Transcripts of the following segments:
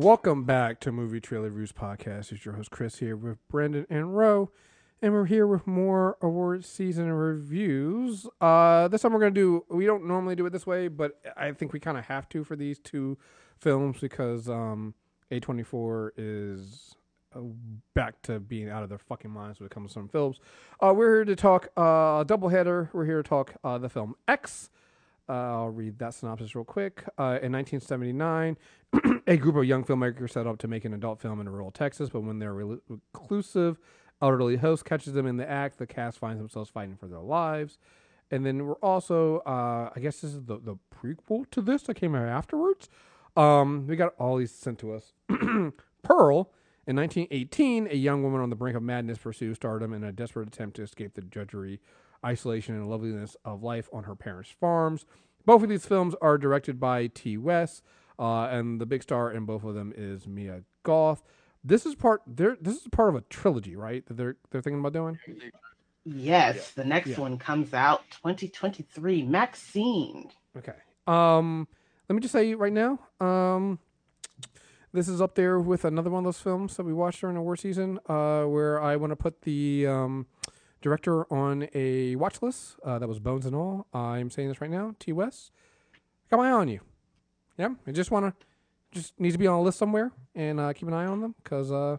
Welcome back to Movie Trailer Reviews Podcast. It's your host Kriss here with Brandon and Ro, and we're here with more award season reviews. Uh, this time we're gonna do. We don't normally do it this way, but I think we kind of have to for these two films because um, A24 is uh, back to being out of their fucking minds when it comes to some films. Uh, we're here to talk uh, double header. We're here to talk uh, the film X. Uh, I'll read that synopsis real quick. Uh, in 1979, a group of young filmmakers set up to make an adult film in rural Texas, but when their reclusive elderly host catches them in the act, the cast finds themselves fighting for their lives. And then we're also, uh, I guess this is the, the prequel to this that came out afterwards. Um, we got all these sent to us. Pearl, in 1918, a young woman on the brink of madness pursues stardom in a desperate attempt to escape the drudgery, isolation, and loveliness of life on her parents' farms. Both of these films are directed by Ti West, uh, and the big star in both of them is Mia Goth. This is part. This is part of a trilogy, right? That they're they're thinking about doing. Yes, the next Yeah. one comes out 2023. Maxine. Okay. Um, let me just say right now, um, this is up there with another one of those films that we watched during the war season, uh, where I want to put the um, director on a watch list. Uh, that was Bones and All. I'm saying this right now. Ti West, got my eye on you. Yeah, I just want to, just need to be on a list somewhere and uh, keep an eye on them because, uh,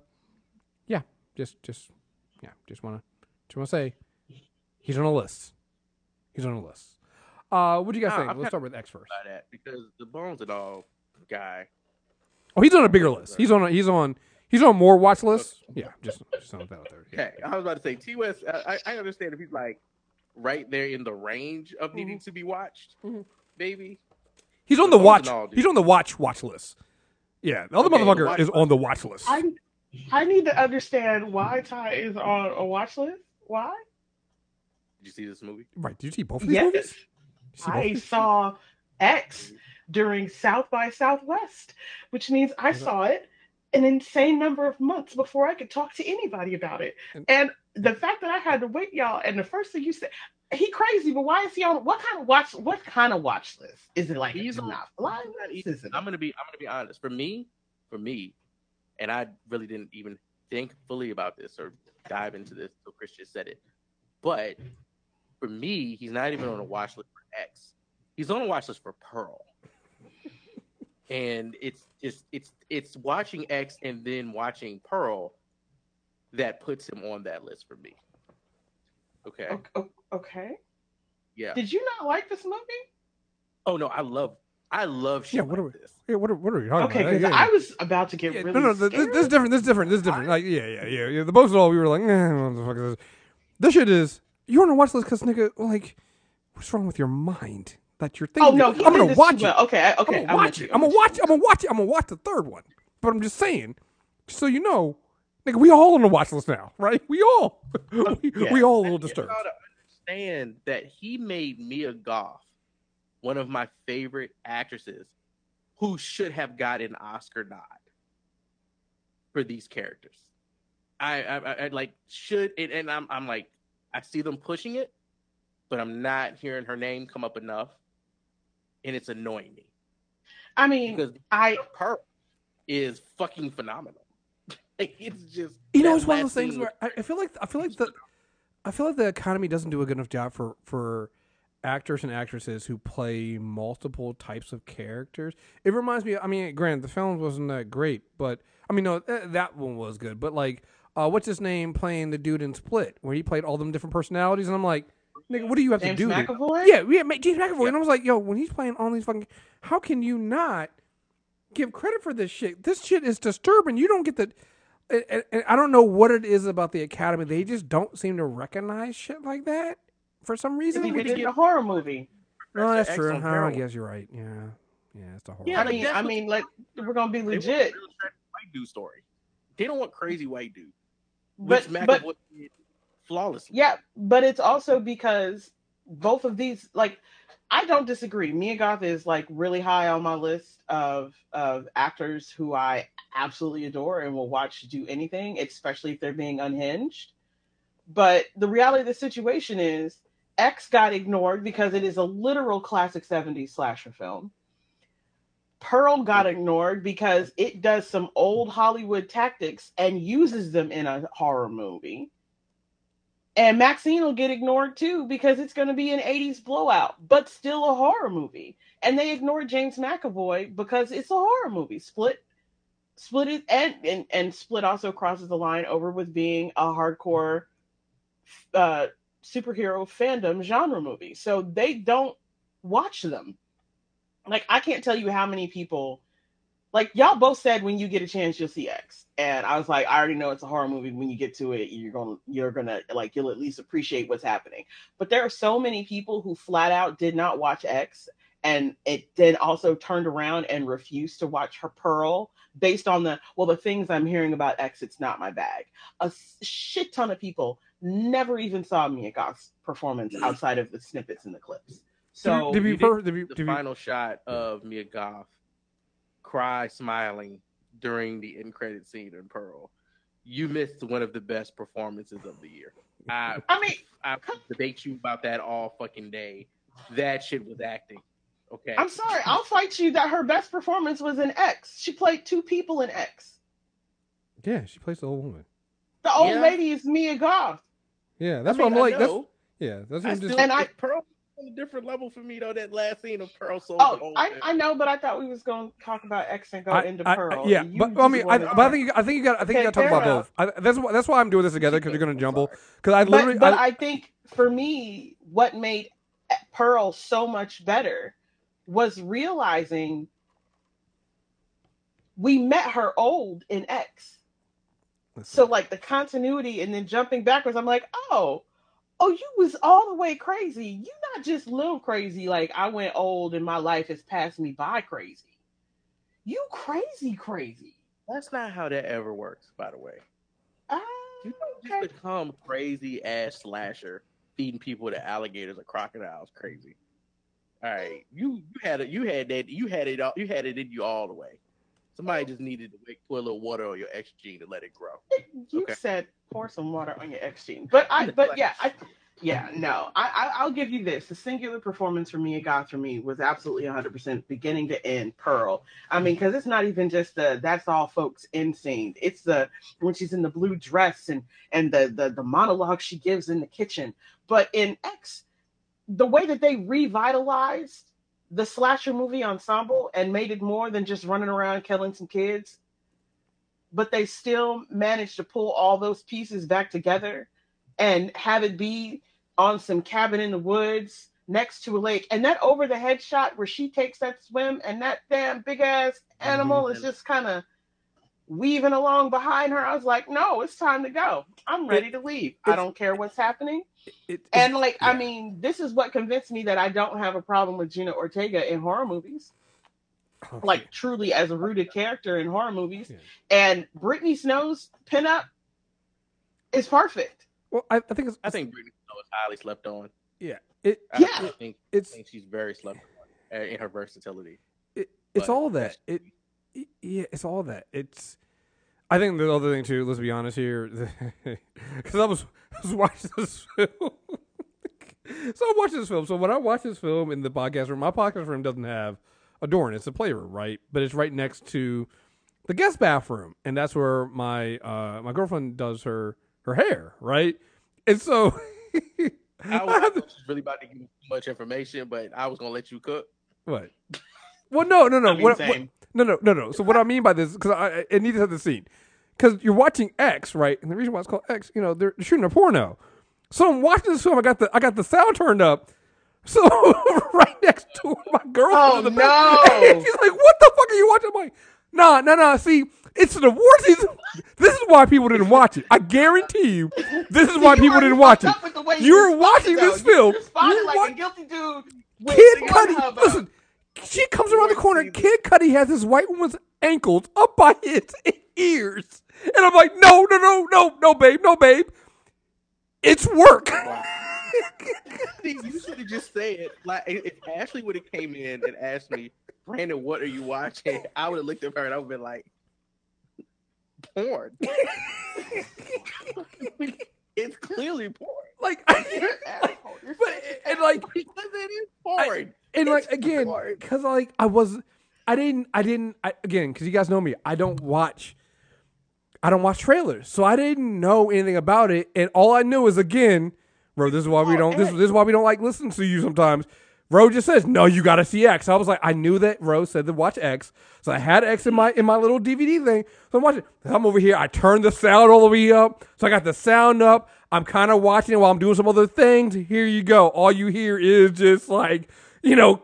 yeah, just, just, yeah, just want to, just want to say, he's on a list. He's on a list. Uh, what do you guys Ah, think? I'm Let's start with X first. that because the Bones and all guy. Oh, he's on a bigger list. He's on. A, he's on. He's on more watch lists. Yeah, just just throwing that out there. Yeah. Okay, I was about to say Ti West. I, I understand if he's like right there in the range of needing Mm-hmm. to be watched, maybe. He's on the watch. all. He's on the watch watch list. Yeah, the other Okay, motherfucker watch is list. on the watch list. I I need to understand why Ti is on a watch list. Why? Did you see this movie? Right? Did you see both of these Yes, movies? Did you see both? I saw X during South by Southwest, which means I saw it an insane number of months before I could talk to anybody about it. And- the fact that I had to wait, y'all, and the first thing you said, he crazy, but why is he on? What kind of watch? What kind of watch list? Is it like He's on- not fly he's list? even- Is it? I'm gonna be. I'm gonna be honest. For me, for me, and I really didn't even think fully about this or dive into this until Kriss just said it. But for me, he's not even on a watch list for X. He's on a watch list for Pearl. And it's just it's it's watching X and then watching Pearl that puts him on that list for me. Okay. O- o- Okay. Yeah. Did you not like this movie? Oh no, I love I love shit Yeah, what like are this. Yeah, what are, what are we talking Okay, about? because Yeah, yeah. I was about to get Yeah, really no, no, this, scared. this is different. This is different. This is different. Like, yeah, yeah, yeah, yeah. The most of all, we were like, eh, what the fuck is this? This shit is You want to watch this because nigga, like, what's wrong with your mind that you're oh, thinking? Oh no, he I'm did gonna this watch too it. well. Okay, I- I'm okay, gonna watch with it. I'm gonna watch it. I'm gonna watch it. I'm gonna watch the third one. But I'm just saying, just so you know, nigga, we all on the watch list now, right? We all, we, yeah. we all a little disturbed. y'all to understand that he made Mia Goth one of my favorite actresses who should have got an Oscar nod for these characters. I, I, I- I like should and, and I'm I'm like I see them pushing it, but I'm not hearing her name come up enough, and it's annoying me I mean, because I Pearl is fucking phenomenal. Like, it's just You know, it's one of those things where I, I feel like I feel like the I feel like the Academy doesn't do a good enough job for for actors and actresses who play multiple types of characters. It reminds me. I mean, granted, the film wasn't that great, but I mean, no, that, that one was good. But like, uh, what's his name playing the dude in Split, where he played all them different personalities, and I'm like, nigga, what do you have James to do? to- McAvoy. yeah, yeah, James McAvoy, and I was like, yo, when he's playing all these fucking, how can you not give credit for this shit? This shit is disturbing. You don't get the. And, and- and I don't know what it is about the Academy. They just don't seem to recognize shit like that for some reason. He Maybe did they a horror movie. No, that's X true. on Huh, I guess you're right. Yeah, yeah, it's the horror. Yeah, I mean, I mean, like we're gonna be They want legit, a real white dude story. They don't want crazy white dude. but Which but McAvoy did flawlessly. yeah, but it's also because both of these, like, I don't disagree. Mia Goth is like really high on my list of of actors who I absolutely adore and will watch do anything, especially if they're being unhinged. But the reality of the situation is X got ignored because it is a literal classic 70s slasher film. Pearl got ignored because it does some old Hollywood tactics and uses them in a horror movie. And Maxine will get ignored too because it's going to be an 80s blowout, but still a horror movie. And they ignored James McAvoy because it's a horror movie. Split Split it and, and and Split also crosses the line over with being a hardcore uh superhero fandom genre movie. So they don't watch them. Like I can't tell you how many people like y'all both said when you get a chance you'll see X. And I was like, I already know it's a horror movie. When you get to it, you're gonna you're gonna like you'll at least appreciate what's happening. But there are so many people who flat out did not watch X and it then also turned around and refused to watch her Pearl based on the well the things I'm hearing about X, it's not my bag. A shit ton of people never even saw Mia Goth's performance outside of the snippets and the clips. So to be you per, did to be, the to be final shot of Mia Goth cry smiling during the end credit scene in Pearl. You missed one of the best performances of the year. I I mean, I debate you about that all fucking day. That shit was acting. Okay. I'm sorry, I'll fight you that her best performance was in X. She played two people in X. yeah, she plays the old woman. The old Yeah. lady is Mia Goth. Yeah, that's I what I'm I like. That's yeah, that's what I I'm just. And I- Pearl on a different level for me though. That last scene of Pearl so Oh, I, I know, but I thought we was going to talk about X and go I- into I- I- Pearl. yeah, You but I mean, I, but I think you- I think you got I think you got to talk fair about both. I, that's why that's why I'm doing this together because you're going to jumble. Because I literally, but, but I, I, think for me, what made Pearl so much better was realizing we met her old in X. So like the continuity and then jumping backwards, I'm like, oh, oh, you was all the way crazy. You not just little crazy, like I went old and my life has passed me by crazy. You crazy, crazy. That's not how that ever works, by the way. Ah, You don't okay. just become crazy ass slasher feeding people to alligators or crocodiles crazy. All right, you you had it, you had that, you had it, all, you had it in you all the way. Somebody just needed to put a little water on your X gene to let it grow. You Okay. said pour some water on your X gene, but I, but yeah, I, yeah, no, I, I, I'll give you this: the singular performance for Mia Goth for me was absolutely 100 percent beginning to end. Pearl. I mean, because it's not even just the that's all folks end scene. It's the when she's in the blue dress and and the the the monologue she gives in the kitchen. But in X, the way that they revitalized the slasher movie ensemble and made it more than just running around killing some kids but they still managed to pull all those pieces back together and have it be on some cabin in the woods next to a lake. And that over the head shot where she takes that swim and that damn big ass animal is just kind of weaving along behind her. I was like, no, it's time to go. I'm ready to leave. I don't care what's happening. it, And like, I mean, this is what convinced me that I don't have a problem with Jenna Ortega in horror movies oh, like truly as a rooted character in horror movies. Yeah. And Brittany Snow's pinup is perfect. well, I, I think it's, I think Brittany Is highly slept on. yeah, it I, Yeah. I think, I it's think she's very slept on in her versatility. it, it's But all that. It, it yeah, it's all that. It's. I think the other thing too. Let's be honest here, because I was I was watching this film. so I watched this film. So when I watch this film in the podcast room, my podcast room doesn't have a door in it. It's a playroom, right? But it's right next to the guest bathroom, and that's where my uh my girlfriend does her her hair, right? And so I was, I was really about to give you too much information, but I was gonna let you cook. what? Well, no, no, no. I mean, what, what- No, no, no, no. So what I mean by this, because I, I need to have the scene, because you're watching X, right? And the reason why it's called X, you know, they're shooting a porno. So I'm watching this film. I got the I got the sound turned up. So right next to my girl, Oh, the no. she's like, "What the fuck are you watching?" I'm like, "Nah, nah, nah. See, it's an award season. This is why people didn't watch it. I guarantee you, this is why You people didn't watch it. up with the way You were watching though. this You film. responded You like wa- a guilty dude. Kid Cudi, uh, listen. She comes around the corner. season. Kid Cudi has his white woman's ankles up by his ears, and I'm like, no, no, no, no, no, babe, no, babe. It's work. See, you should have just said like if if Ashley would have came in and asked me, Brandon, what are you watching? I would have looked at her and I would have been like, porn. it's clearly porn. like, You're an asshole. You're but and like, Because it is porn. and like It's again, because like I was, I didn't I didn't I, again because you guys know me. I don't watch. I don't watch trailers, so I didn't know anything about it, and all I knew is again, bro. This is why we don't. This, this is why we don't like listening to you sometimes. Ro just says, "No, you got to see X." I was like, I knew that Ro said to watch X, so I had X in my in my little DVD thing. So I'm watching. I'm over here. I turned the sound all the way up, so I got the sound up. I'm kind of watching it while I'm doing some other things. Here you go. All you hear is just like you know,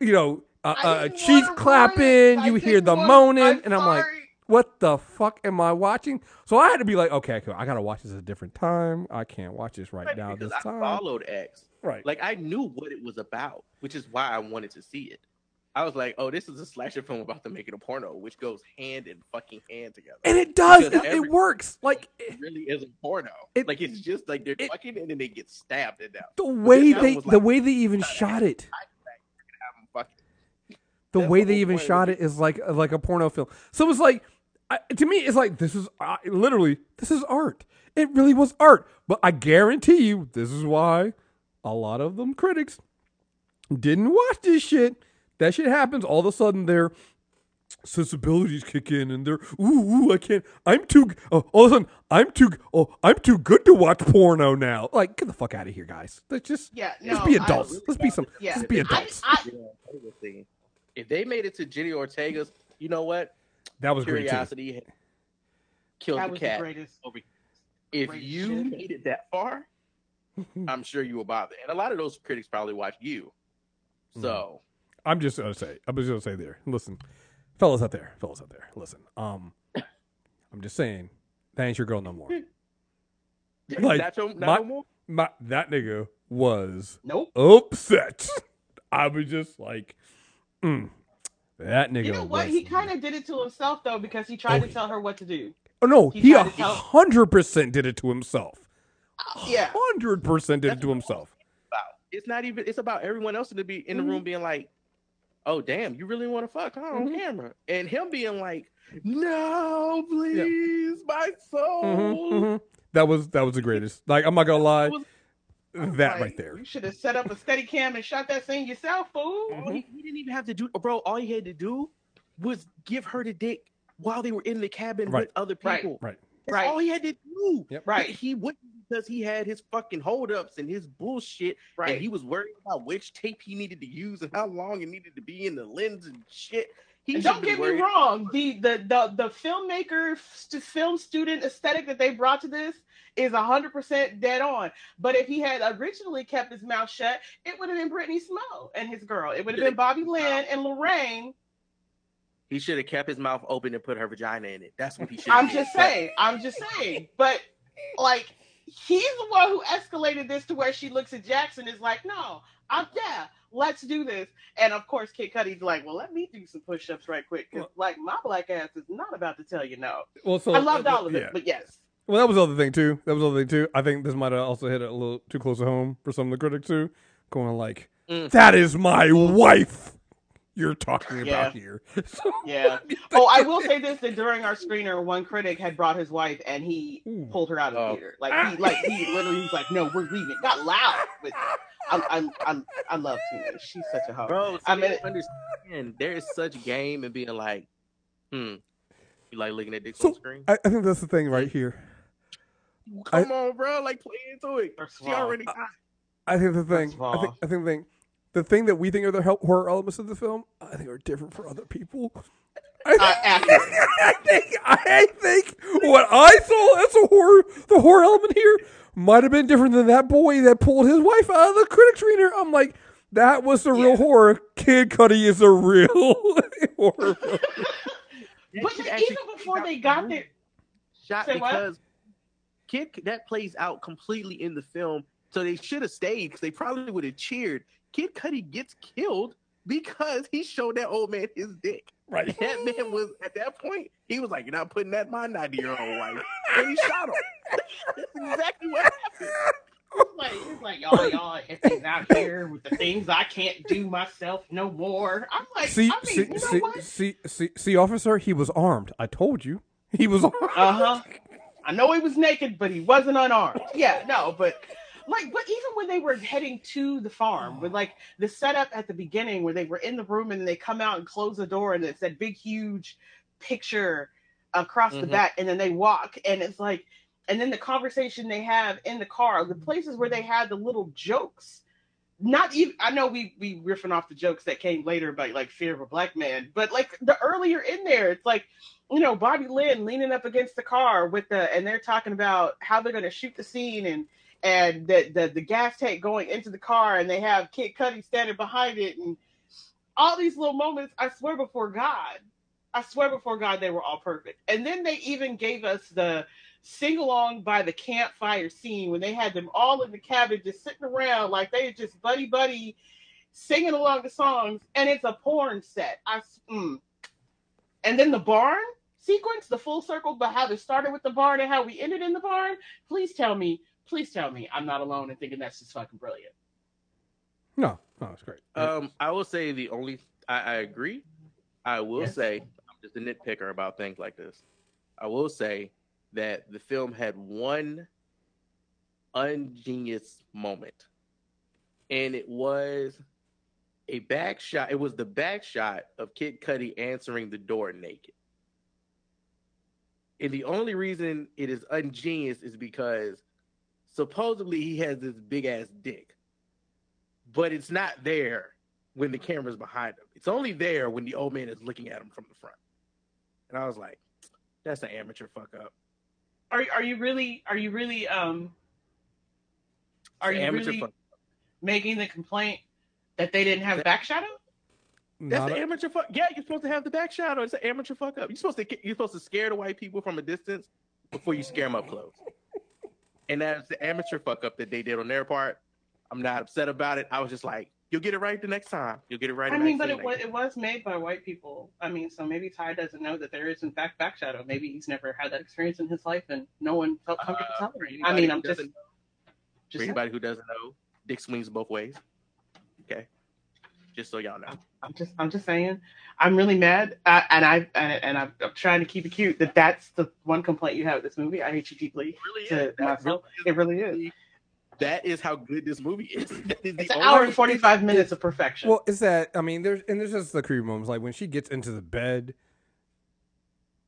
you know, uh, uh, cheeks clapping. You hear the moaning, I'm and I'm like. What the fuck am I watching? So I had to be like, okay, cool. I gotta watch this at a different time. I can't watch this right now because this I time. followed X. Right. Like I knew what it was about, which is why I wanted to see it. I was like, oh, this is a slasher film about them making a porno, which goes hand in fucking hand together. and it does. It, it works. Like It really is a porno. It- like it's just like they're it- fucking and then they get stabbed to death. the way they, the like- way they even shot it. Have 'em fucking. The way they even shot it. it is like like a porno film. So it was like I, to me, it's like this is uh, literally this is art. It really was art. But I guarantee you, this is why a lot of them critics didn't watch this shit. That shit happens. All of a sudden, their sensibilities kick in, and they're ooh, ooh I can't. I'm too. Oh, all of a sudden, I'm too. Oh, I'm too good to watch porno now. Like, get the fuck out of here, guys. Let's just Yeah, let's no, be I- adults. let's be some. Yeah. Let's be I- adults. I- Jenny Ortega thing. If they made it to Jenny Ortega's, you know what? That was great too. Curiosity had killed that the was cat. the greatest. over if Great you shit. made it that far, I'm sure you will bother. And a lot of those critics probably watch you. Mm-hmm. So I'm just gonna say. I'm just gonna say there. Listen, fellas out there, fellas out there. Listen. Um, I'm just saying that ain't your girl no more. Like, not, your, not my- no more. My that nigga was Nope. upset. I was just like, mm, that nigga. You know what? He kind of did it to himself though because he tried Oh, to tell her what to do. Oh no, he a hundred percent did it to himself. Yeah. hundred percent did it to himself. It's not even. It's about everyone else in the be in the Mm-hmm. room being like, "Oh damn, you really want to fuck huh, on Mhm. camera?" And him being like, "No, please, my soul." Mhm, mhm. That was that was the greatest. Like I'm not gonna lie, that Like, right there. You should have set up a steady cam and shot that scene yourself, fool. Mm-hmm. He, he didn't even have to do, bro. All he had to do was give her the dick while they were in the cabin Right. with other people. Right. That's Right. all he had to do. Yep. But Right. he wouldn't because he had his fucking holdups and his bullshit, Right. and he was worried about which tape he needed to use and how long it needed to be in the lens and shit. He don't get me wrong, the the the the filmmaker st- film student aesthetic that they brought to this is hundred percent dead on. But if he had originally kept his mouth shut, it would have been Brittany Snow and his girl. It would have been Bobby Lynn and Lorraine. He should have kept his mouth open and put her vagina in it. That's what he should. Have. I'm just saying. I'm just saying. But like, he's the one who escalated this to where she looks at Jackson is like, no, I'm yeah, let's do this. And of course, Kid Cudi's like, well, let me do some push-ups right quick because like my black ass is not about to tell you no. Well, so I loved all of yeah. it, but yes. Well, that was the other thing too. That was the other thing too. I think this might have also hit it a little too close to home for some of the critics too, going like, Mm. "That is my wife." You're talking Yeah. about here. So, Yeah. Oh, I will say this: that during our screener, one critic had brought his wife, and he Ooh. pulled her out of the Oh. theater. Like he, like he literally was like, "No, we're leaving." Got loud, but I, I, I, I love Tina. She's such a hoe. bro. See, I I mean- mean, understand. There is such game and being like, hmm, you like looking at dicks So, on screen. I, I think that's the thing right here. Come on, bro. Like play into it. She already got. I think the thing. I think. I think the thing. The thing that we think are the hel- horror elements of the film, I think are different for other people. I Uh. I think I think what I saw as a horror the horror element here might have been different than that boy that pulled his wife out of the critics reader. I'm like, that was the real horror. Kid Cudi is a real horror. film. But shit actually even before they got the there, shot Say what? because kid that plays out completely in the film. So they should have stayed because they probably would have cheered. Kid Cudi gets killed because he showed that old man his dick. Right. That man was at that point. He was like, "You're not putting that in my ninety-year-old wife," and he shot him. That's exactly what happened. it's like, it's like y'all, y'all, if out here with the things I can't do myself no more. I'm like, See, I mean, see, you know see, what? see, see, see, officer, he was armed. I told you, he was armed. Uh huh. I know he was naked, but he wasn't unarmed. Yeah, no, but like, but even when they were heading to the farm, with like the setup at the beginning where they were in the room and they come out and close the door and it's that big, huge picture across the Mhm. back, and then they walk, and it's like, and then the conversation they have in the car, the places where they had the little jokes. Not even I know we we riffing off the jokes that came later about like fear of a black man, but like the earlier in there, it's like you know Bobby Lynn leaning up against the car with the and they're talking about how they're gonna shoot the scene and and the the, the gas tank going into the car and they have Kid Cudi standing behind it and all these little moments. I swear before God, I swear before God, they were all perfect. And then they even gave us the sing along by the campfire scene when they had them all in the cabin just sitting around like they just buddy buddy singing along the songs and it's a porn set I mm. and then the barn sequence the full circle but how they started with the barn and how we ended in the barn please tell me please tell me i'm not alone in thinking that's just fucking brilliant No, no, it's great. Um, I will say the only I, I agree. I will Yes. say I'm just a nitpicker about things like this. I will say that the film had one ungenius moment, and it was a back shot. It was the back shot of Kid Cudi answering the door naked. And the only reason it is ungenius is because supposedly he has this big ass dick, but it's not there when the camera's behind him. It's only there when the old man is looking at him from the front. And I was like, that's an amateur fuck up. are, are you really are you really um are you amateur really making the complaint that they didn't have That- back shadow That's Not an a- amateur fuck. Yeah, you're supposed to have the back shadow. It's an amateur fuck up. You're supposed to you're supposed to scare the white people from a distance before you scare them up close. And that's the amateur fuck up that they did on their part. I'm not upset about it. I was just like, you'll get it right the next time. You'll get it right. I the mean, next but scene it was, it was made by white people. I mean, so maybe Ti doesn't know that there is in fact back shadow. Maybe he's never had that experience in his life, and no one felt comfortable Uh, tolerating. for I mean, I'm who just, doesn't- for just anybody who doesn't know, dick swings both ways. Okay, just so y'all know. I'm just, I'm just saying. I'm really mad, uh, and I and, and I'm, I'm trying to keep it cute. That that's the one complaint you have with this movie. I hate you deeply. It really To is. That really it really is. is. That is how good this movie is. That is the It's an hour and 45 minutes of perfection. Well, is that I mean, there's and there's just the creepy moments like when she gets into the bed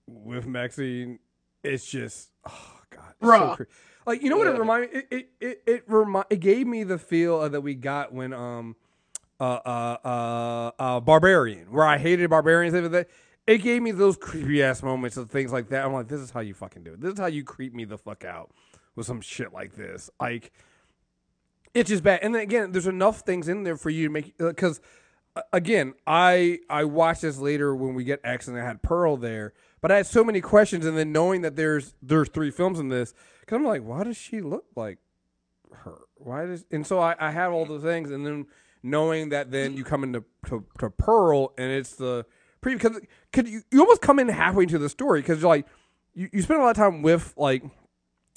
with Maxine, it's just oh god, it's so like you know what it Yeah. reminded it it it it, remi- it gave me the feel that we got when um uh uh uh, uh barbarian where I hated barbarians it gave me those creepy ass moments of things like that. I'm like, this is how you fucking do it. This is how you creep me the fuck out with some shit like this. Like it's just bad. And then again, there's enough things in there for you to make because again, I I watched this later when we get X and I had Pearl there, but I had so many questions, and then knowing that there's there's three films in this, because I'm like, why does she look like her? Why does and so I I had all the things, and then knowing that then you come into to, to Pearl and it's the pre because could you you almost come in halfway into the story because you're like you, you spend a lot of time with like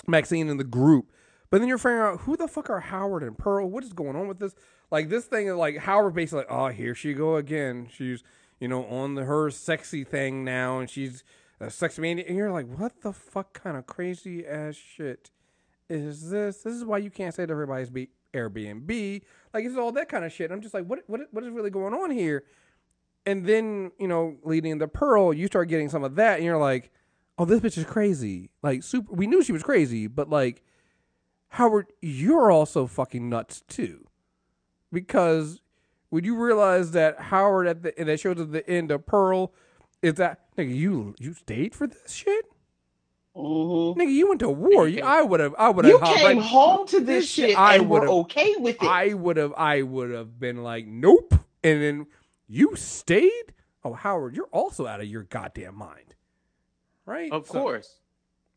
Maxine and the group. But then you're figuring out who the fuck are Howard and Pearl? What is going on with this? Like this thing is like Howard basically like, oh here she go again. She's you know on the her sexy thing now, and she's a sex maniac. And you're like, what the fuck kind of crazy ass shit is this? This is why you can't say that everybody's be Airbnb. Like it's all that kind of shit. I'm just like, what what what is really going on here? And then you know, leading into Pearl, you start getting some of that, and you're like, oh, this bitch is crazy. Like super. We knew she was crazy, but like. Howard, you're also fucking nuts too, because when you realize that Howard at the and that shows at the end of Pearl is that nigga you you stayed for this shit, Mhm. nigga you went to war. You, I would have I would have. You have came home to this, This shit, shit I and were would've- okay with it. I would have I would have been like nope, and then you stayed. Oh Howard, you're also out of your goddamn mind, right? Of So- course.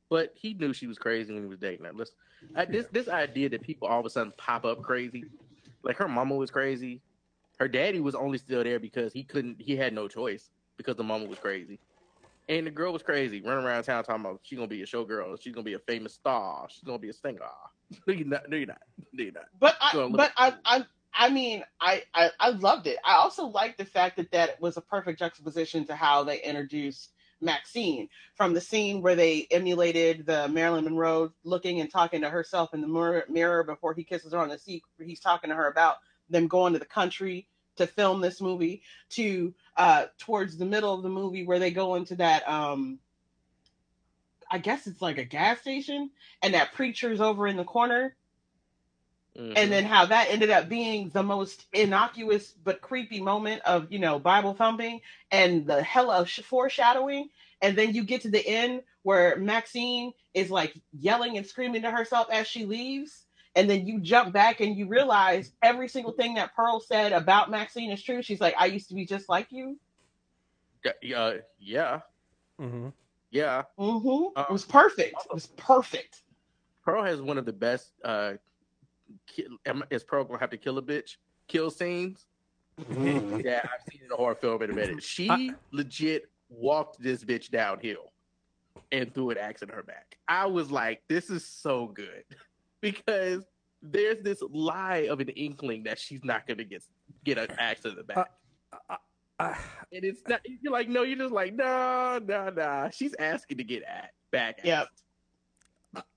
But he knew she was crazy when he was dating her. Listen, I, this this idea that people all of a sudden pop up crazy, like her mama was crazy, her daddy was only still there because he couldn't, he had no choice because the mama was crazy, and the girl was crazy, running around town talking about she's gonna be a showgirl, she's gonna be a famous star, she's gonna be a singer. No, you're not. No, you're not. No, you're not. But I, Go on, look. but I, I, I mean, I, I, I loved it. I also liked the fact that that was a perfect juxtaposition to how they introduced Maxine from the scene where they emulated the Marilyn Monroe looking and talking to herself in the mirror, mirror before he kisses her on the cheek. He's talking to her about them going to the country to film this movie to uh towards the middle of the movie where they go into that um I guess it's like a gas station and that preacher's over in the corner. Mhm. and then how that ended up being the most innocuous but creepy moment of you know Bible thumping and the hell of sh- foreshadowing, and then you get to the end where Maxine is like yelling and screaming to herself as she leaves, and then you jump back and you realize every single thing that Pearl said about Maxine is true. She's like, "I used to be just like you." Yeah, uh, yeah, Mm-hmm. yeah. Mm-hmm. Uh, it was perfect. It was perfect. Pearl has one of the best. Uh, ki- is Pearl gonna have to kill a bitch? Kill scenes that I've seen in a horror film in a minute. She I- legit walked this bitch downhill and threw an axe in her back. I was like, this is so good because there's this lie of an inkling that she's not gonna get get an axe in the back. Uh, uh, uh, uh and it's not you're like, no, you're just like, no, no, no. She's asking to get at back. Yep.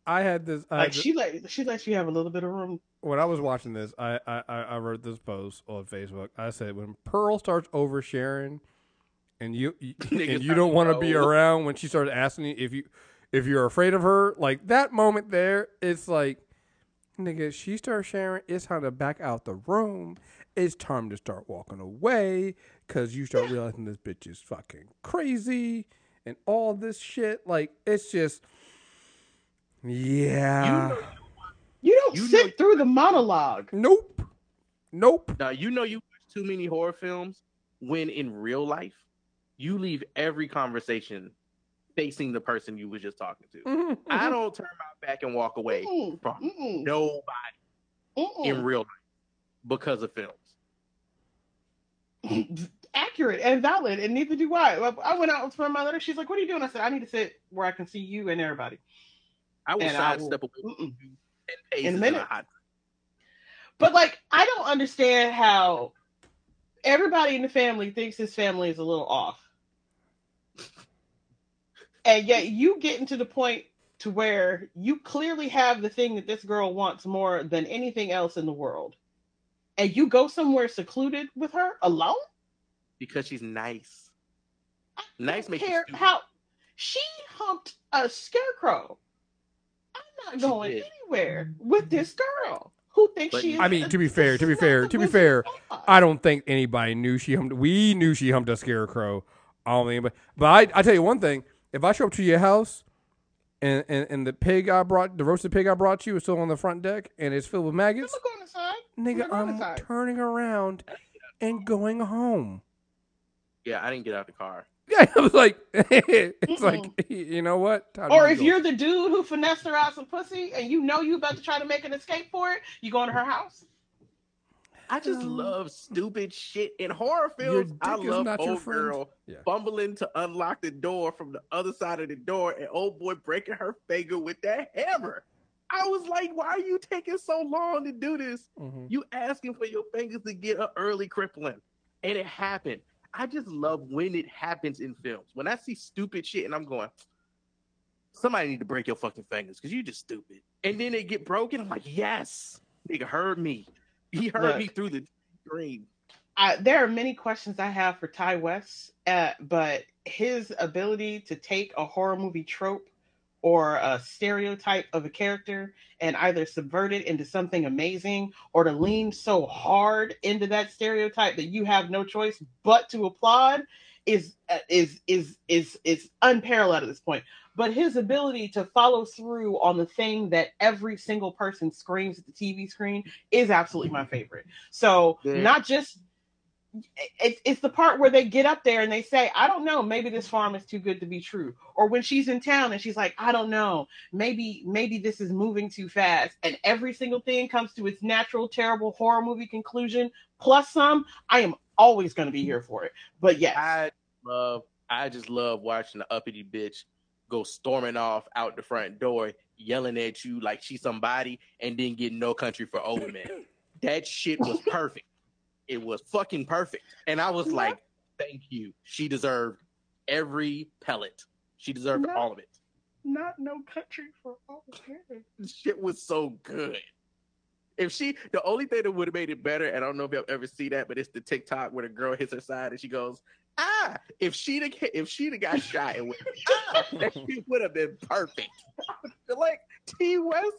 I had this. I had Like thi- she let she lets you have a little bit of room. when I was watching this, I, I, I I wrote this post on Facebook. I said when Pearl starts oversharing, and you, you and you don't want to be around when she starts asking you if you if you're afraid of her, like that moment there, it's like, nigga, she starts sharing. It's time to back out the room. It's time to start walking away because you start realizing this bitch is fucking crazy and all this shit. Like it's just, yeah. know- You don't You sit know- through the monologue. Nope. Nope. Now you know you watch too many horror films when in real life you leave every conversation facing the person you was just talking to. Mm-hmm. I don't turn my back and walk away Mm-mm, from mm-mm, nobody mm-mm. in real life because of films. accurate and valid, and neither do I. I went out and spent my letter. She's like, "What are you doing?" I said, "I need to sit where I can see you and everybody." I will And I will- sidestep away In a in minute. a. But like, I don't understand how everybody in the family thinks his family is a little off, and yet you getting to the point to where you clearly have the thing that this girl wants more than anything else in the world, and you go somewhere secluded with her alone. because she's nice. I Nice don't makes you care stupid. how she humped a scarecrow. I'm not She going did. anywhere with this girl who thinks But she. Is I mean, a- to be fair, to be fair, to be fair, Wizard of Oz. I don't think anybody knew she humped. We knew she humped a scarecrow. I don't think, but but I I tell you one thing: if I show up to your house, and and, and the pig I brought, the roasted pig I brought you, is still on the front deck and it's filled with You maggots, look on the side. nigga, Look on the I'm side. turning around and going home. Yeah, I didn't get out the car. Yeah, I was like, it's like, you know what? Time to Or go. if you're the dude who finessed her out some pussy and you know you about to try to make an escape for it, you go into her house. I just Um, love stupid shit in horror films. I love not your old friend. girl Yeah. fumbling to unlock the door from the other side of the door, and old boy breaking her finger with that hammer. I was like, "Why are you taking so long to do this? Mhm. You asking for your fingers to get an early crippling, and it happened. I just love when it happens in films. When I see stupid shit, and I'm going, somebody need to break your fucking fingers because you just stupid. And then they get broken. I'm like, yes, nigga heard me. He heard Look. me through the screen. I, there are many questions I have for Ti West, uh, but his ability to take a horror movie trope or a stereotype of a character and either subvert it into something amazing or to lean so hard into that stereotype that you have no choice but to applaud is uh, is is is is unparalleled at this point but his ability to follow through on the thing that every single person screams at the TV screen is absolutely my favorite so Yeah. not just it's it's the part where they get up there and they say, I don't know, maybe this farm is too good to be true. Or when she's in town and she's like, I don't know, maybe maybe this is moving too fast. And every single thing comes to its natural, terrible horror movie conclusion, plus some. I am always going to be here for it. But yes, I love, I just love watching the uppity bitch go storming off out the front door, yelling at you like she's somebody, and then get no country for old men. that shit was perfect. It was fucking perfect. And I was Yeah. like, thank you. She deserved every pellet. She deserved No. all of it. Not no country for all men. Shit was so good. If she, the only thing that would have made it better, and I don't know if y'all ever see that, but it's the TikTok where the girl hits her side and she goes, "Ah!" If she'd have, if she'd have got shot, it would, ah, that shit would have been perfect. like Ti West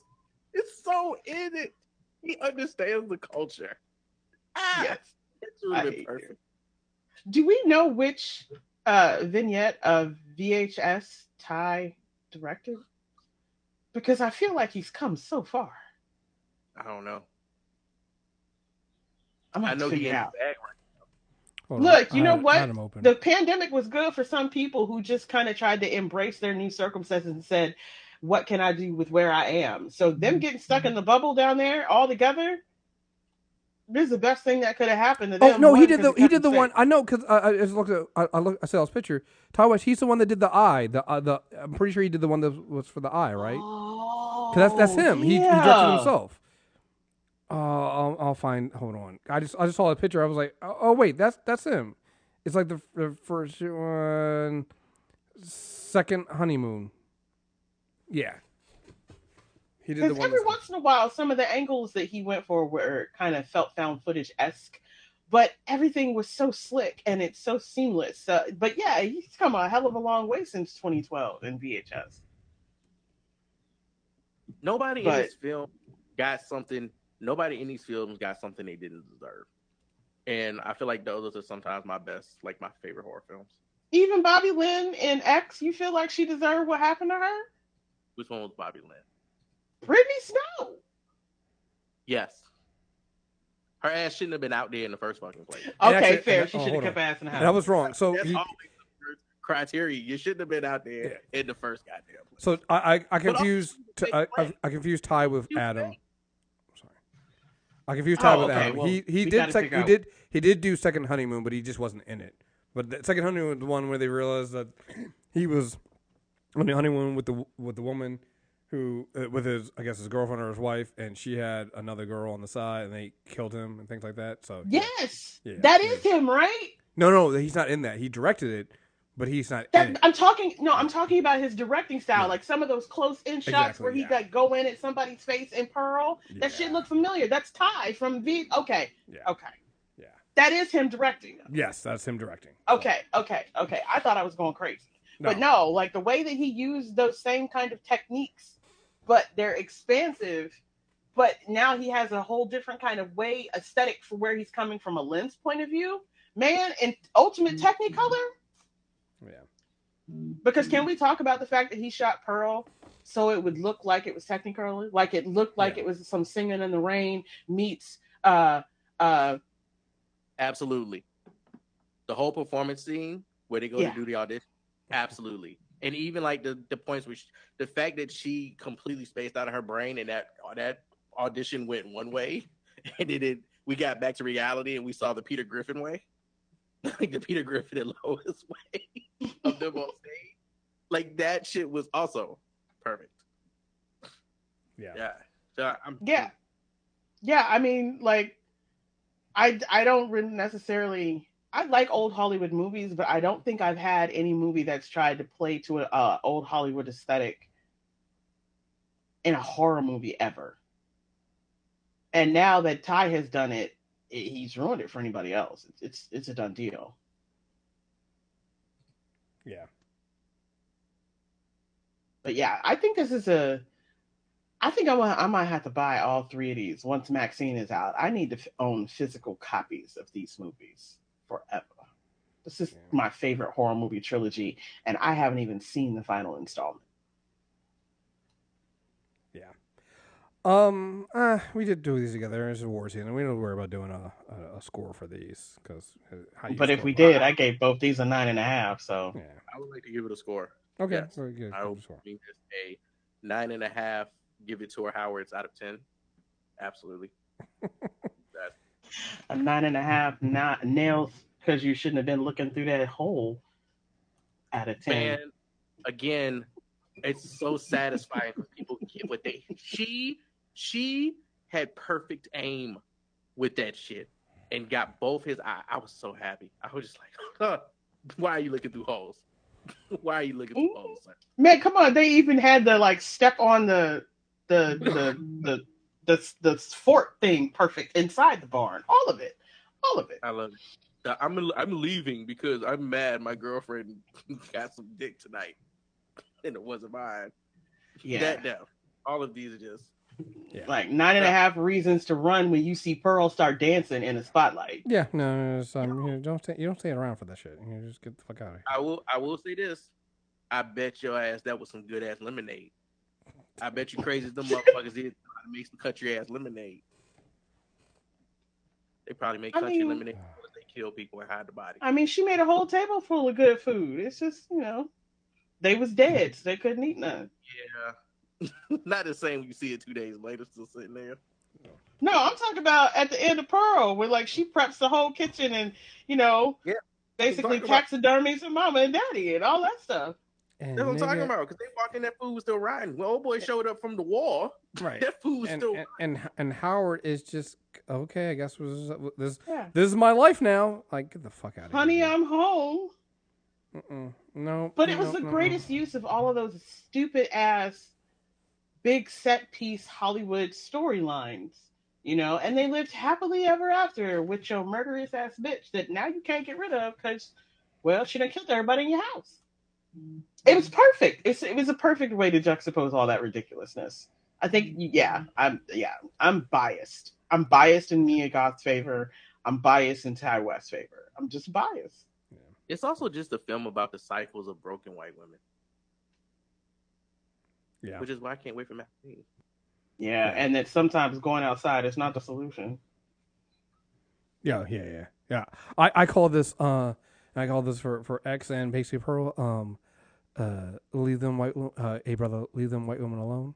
is so in it. He understands the culture. Ah, Yes. it would I have hate been you. Do we know which uh, vignette of VHS Ti directed? Because I feel like he's come so far. I don't know. I'm I know he figure in it the out. Look, you know what? I had 'em. The pandemic was good for some people who just kind of tried to embrace their new circumstances and said, "What can I do with where I am?" So them getting stuck in the bubble down there all together. This is the best thing that could have happened to them. Oh no, he did the he did the one. I know because I, I just looked at I, I look I saw his picture. Ti West, he's the one that did the eye. The uh, the I'm pretty sure he did the one that was for the eye, right? Oh, Because that's that's him. He, he directed himself. Uh, I'll, I'll find. Hold on. I just I just saw the picture. I was like, oh, oh wait, that's that's him. It's like the, the first one, second honeymoon. Yeah. He did the Because one. every that's- once in a while, some of the angles that he went for were kind of felt found footage esque, but everything was so slick and it's so seamless. Uh, but yeah, he's come a hell of a long way since 2012 in VHS. Nobody in this film got something. Nobody in these films got something they didn't deserve, and I feel like those are sometimes my best, like my favorite horror films. Even Bobby Lynn in X, you feel like she deserved what happened to her? Which one was Bobby Lynn? Brittany Snow. Yes, her ass shouldn't have been out there in the first fucking place. Okay, actually- fair. She oh, should have hold kept her ass in the house. That was wrong. So That's you, always the first criteria. You shouldn't have been out there in the first goddamn place. so I I, I confused you t- I. I, I confused Ti with Adam. play. Sorry, I confused Ti Oh, with okay, Adam. well, he he did gotta sec- he out- did he did do second honeymoon, but he just wasn't in it. But the second honeymoon was the one where they realized that he was on the honeymoon with the with the woman who uh, with his I guess his girlfriend or his wife, and she had another girl on the side, and they killed him and things like that. So. Yes, Yeah, that yeah. is him, right? no, no, he's not in that. He directed it, but he's not That. I'm talking. No, I'm talking about his directing style. Yeah. Like some of those close in shots Exactly, where he yeah. got go in at somebody's face and pearl. That shit Yeah. looked familiar. That's Ti from V. Okay, Yeah. okay, Yeah. that is him directing. Yes, that's him directing. Okay, okay, okay. I thought I was going crazy, but no, like the way that he used those same kind of techniques, but they're expansive. But now he has a whole different kind of way aesthetic for where he's coming from a lens point of view. Man, in Ultimate mm-hmm. Technicolor, Yeah. Because can we talk about the fact that he shot Pearl so it would look like it was Technicolor, like it looked like Yeah. it was some Singing in the Rain meets uh uh Absolutely. The whole performance scene where they go Yeah. to do the audition. Absolutely. And even like the, the points which the fact that she completely spaced out of her brain and that that audition went one way and then it, we got back to reality and we saw the Peter Griffin way. Like the Peter Griffin and Lois way of them on stage. Like that shit was also perfect. Yeah. Yeah. So I'm yeah. Yeah, I mean like I I don't really necessarily I like old Hollywood movies, but I don't think I've had any movie that's tried to play to an uh, old Hollywood aesthetic in a horror movie ever. And now that Ti has done it, i he's ruined it for anybody else. It's it's, it's a done deal. Yeah. But yeah, I think this is a. I think I'm gonna, I might have to buy all three of these once Maxine is out. I need to f- own physical copies of these movies forever. This is Yeah. my favorite horror movie trilogy, and I haven't even seen the final installment. Um, uh, we did do these together. It's a war season. We don't worry about doing a, a, a score for these because But if we did, I gave both these a nine and a half. So yeah. I would like to give it a score. Okay. Yes. Very good. I will Good score. give this a nine and a half. Give it to her Howards out of ten. Absolutely. a nine and a half not nails because you shouldn't have been looking through that hole. Out of ten. Man, again, it's so satisfying when people get what they. She she had perfect aim with that shit and got both his eye. I was so happy. I was just like, huh, why are you looking through holes? Why are you looking through holes? Man, come on. They even had the like step on the the the the the, the fort thing perfect inside the barn. All of it. All of it. I love it. I'm I'm leaving because I'm mad. My girlfriend got some dick tonight, and it wasn't mine. Yeah. That down. All of these are just Yeah. Like nine and a half reasons to run when you see Pearl start dancing in a spotlight. Yeah, no, no, no, um, you know, don't stay, you don't stay around for that shit. You just get the fuck out of here. I will I will say this. I bet your ass that was some good ass lemonade. I bet you crazy as them motherfuckers did try to make some country ass lemonade. They probably make I country mean- lemonade because they kill people and hide the body. I mean, she made a whole table full of good food. It's just, you know, they was dead, so they couldn't eat none. Yeah. Not the same when you see it two days later still sitting there. No, I'm talking about at the end of Pearl, where like she preps the whole kitchen and you know, Yeah. basically I'm talking taxidermies her mama and daddy and all that stuff. And That's what I'm talking about. Because they walk in, that food was still rotten. Well, old boy showed up from the wall. Right. That food was And, still and, and and Howard is just okay. I guess was this Yeah. this is my life now. Like get the fuck out of Honey, here. I'm home. Mm-mm. No, But it no, was the no, no. greatest use of all of those stupid ass big set piece Hollywood storylines. You know, and they lived happily ever after with your murderous ass bitch that now you can't get rid of because, well, she done killed everybody in your house. It was perfect. It's, it was a perfect way to juxtapose all that ridiculousness. I think, yeah, I'm, yeah, I'm biased. I'm biased in Mia Goth's favor. I'm biased in Ti West's favor. I'm just biased. It's also just a film about the cycles of broken white women, Yeah. which is why I can't wait for Matt. Reeves. Yeah, Yeah. and that sometimes going outside is not the solution. Yeah, yeah, yeah, yeah. I, I call this uh, I call this for for X and basically Pearl. Um, uh, leave them white. Uh, hey brother, leave them white women alone.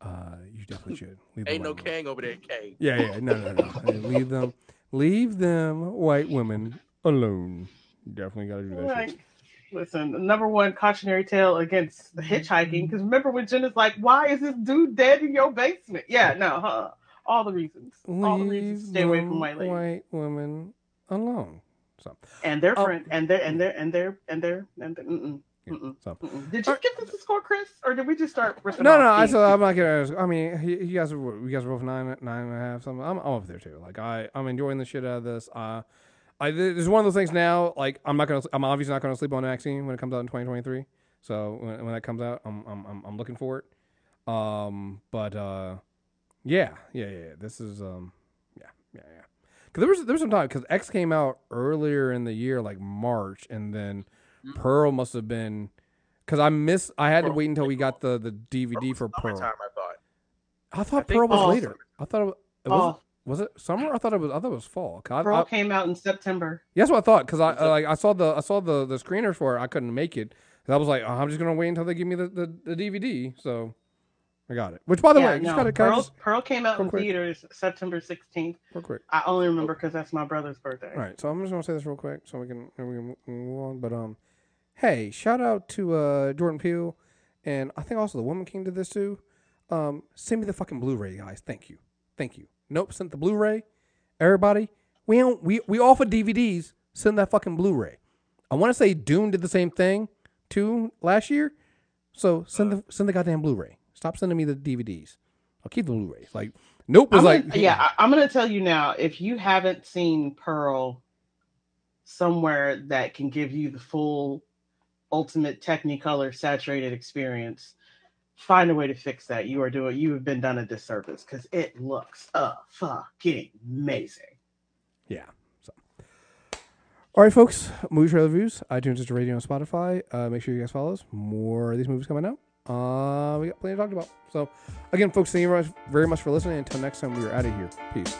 Uh, you definitely should. Leave them Ain't no white Kang over there, K. Yeah, yeah, no, no, no. Hey, leave them, leave them white women alone. Definitely got to do that Right. shit. Listen, number one cautionary tale against hitchhiking. Because remember when Jenna's like, "Why is this dude dead in your basement?" Yeah, no, huh? All the reasons. All the reasons. Stay away from white ladies. white women alone. So, And their Oh. friend, and their, and their, and their, and their, and their. Mm-mm, yeah, mm-mm, so. mm-mm. Did you give this score, Kriss, or did we just start? No, no. I said I'm not gonna. I mean, you guys, are, you guys are both nine, nine and a half. Something. I'm, I'm up there too. Like I, I'm enjoying the shit out of this. Uh, I there's one of those things now. Like I'm not gonna. I'm obviously not gonna sleep on Maxine when it comes out in 2023. So when, when that comes out, I'm, I'm, I'm, I'm looking for it. Um, but uh, yeah, yeah, yeah. This is um, yeah, yeah, yeah. Cause there was there was some time because X came out earlier in the year, like March, and then Mhm. Pearl must have been. Cause I miss. I had to wait until we got the the DVD Pearl for Pearl. summertime, I thought. I thought think Pearl was later. I thought it was, it was, Oh, was it summer? I thought it was. I thought it was fall. I, Pearl I, came out in September. yeah, that's what I thought. Because I like I saw the I saw the the screeners for it. I couldn't make it. I was like, oh, I'm just gonna wait until they give me the, the, the DVD. So I got it. Which, by the yeah, way, just no, gotta Pearl, just Pearl came out in quick. theaters September 16th. real quick. I only remember because that's my brother's birthday. All right, so I'm just gonna say this real quick so we can we can move on. But um, hey, shout out to uh Jordan Peele, and I think also the Woman King did this too. Um, send me the fucking Blu-ray, guys. Thank you, thank you. Nope, sent the Blu-ray. Everybody, we don't we we offer DVDs. Send that fucking Blu-ray. I want to say Dune did the same thing too last year. So send the send the goddamn Blu-ray. Stop sending me the DVDs. I'll keep the Blu-rays. Like Nope was like yeah, I, I'm gonna tell you now. If you haven't seen Pearl somewhere that can give you the full, ultimate Technicolor saturated experience, find a way to fix that. You are doing. You have been done a disservice because it looks uh fucking amazing. Yeah. So, all right, folks. Movie trailer reviews. iTunes, Stitcher Radio, and Spotify. Uh, make sure you guys follow us. More of these movies coming out. Uh, we got plenty to talk about. So, again, folks, thank you very much, very much for listening. Until next time, we are out of here. Peace.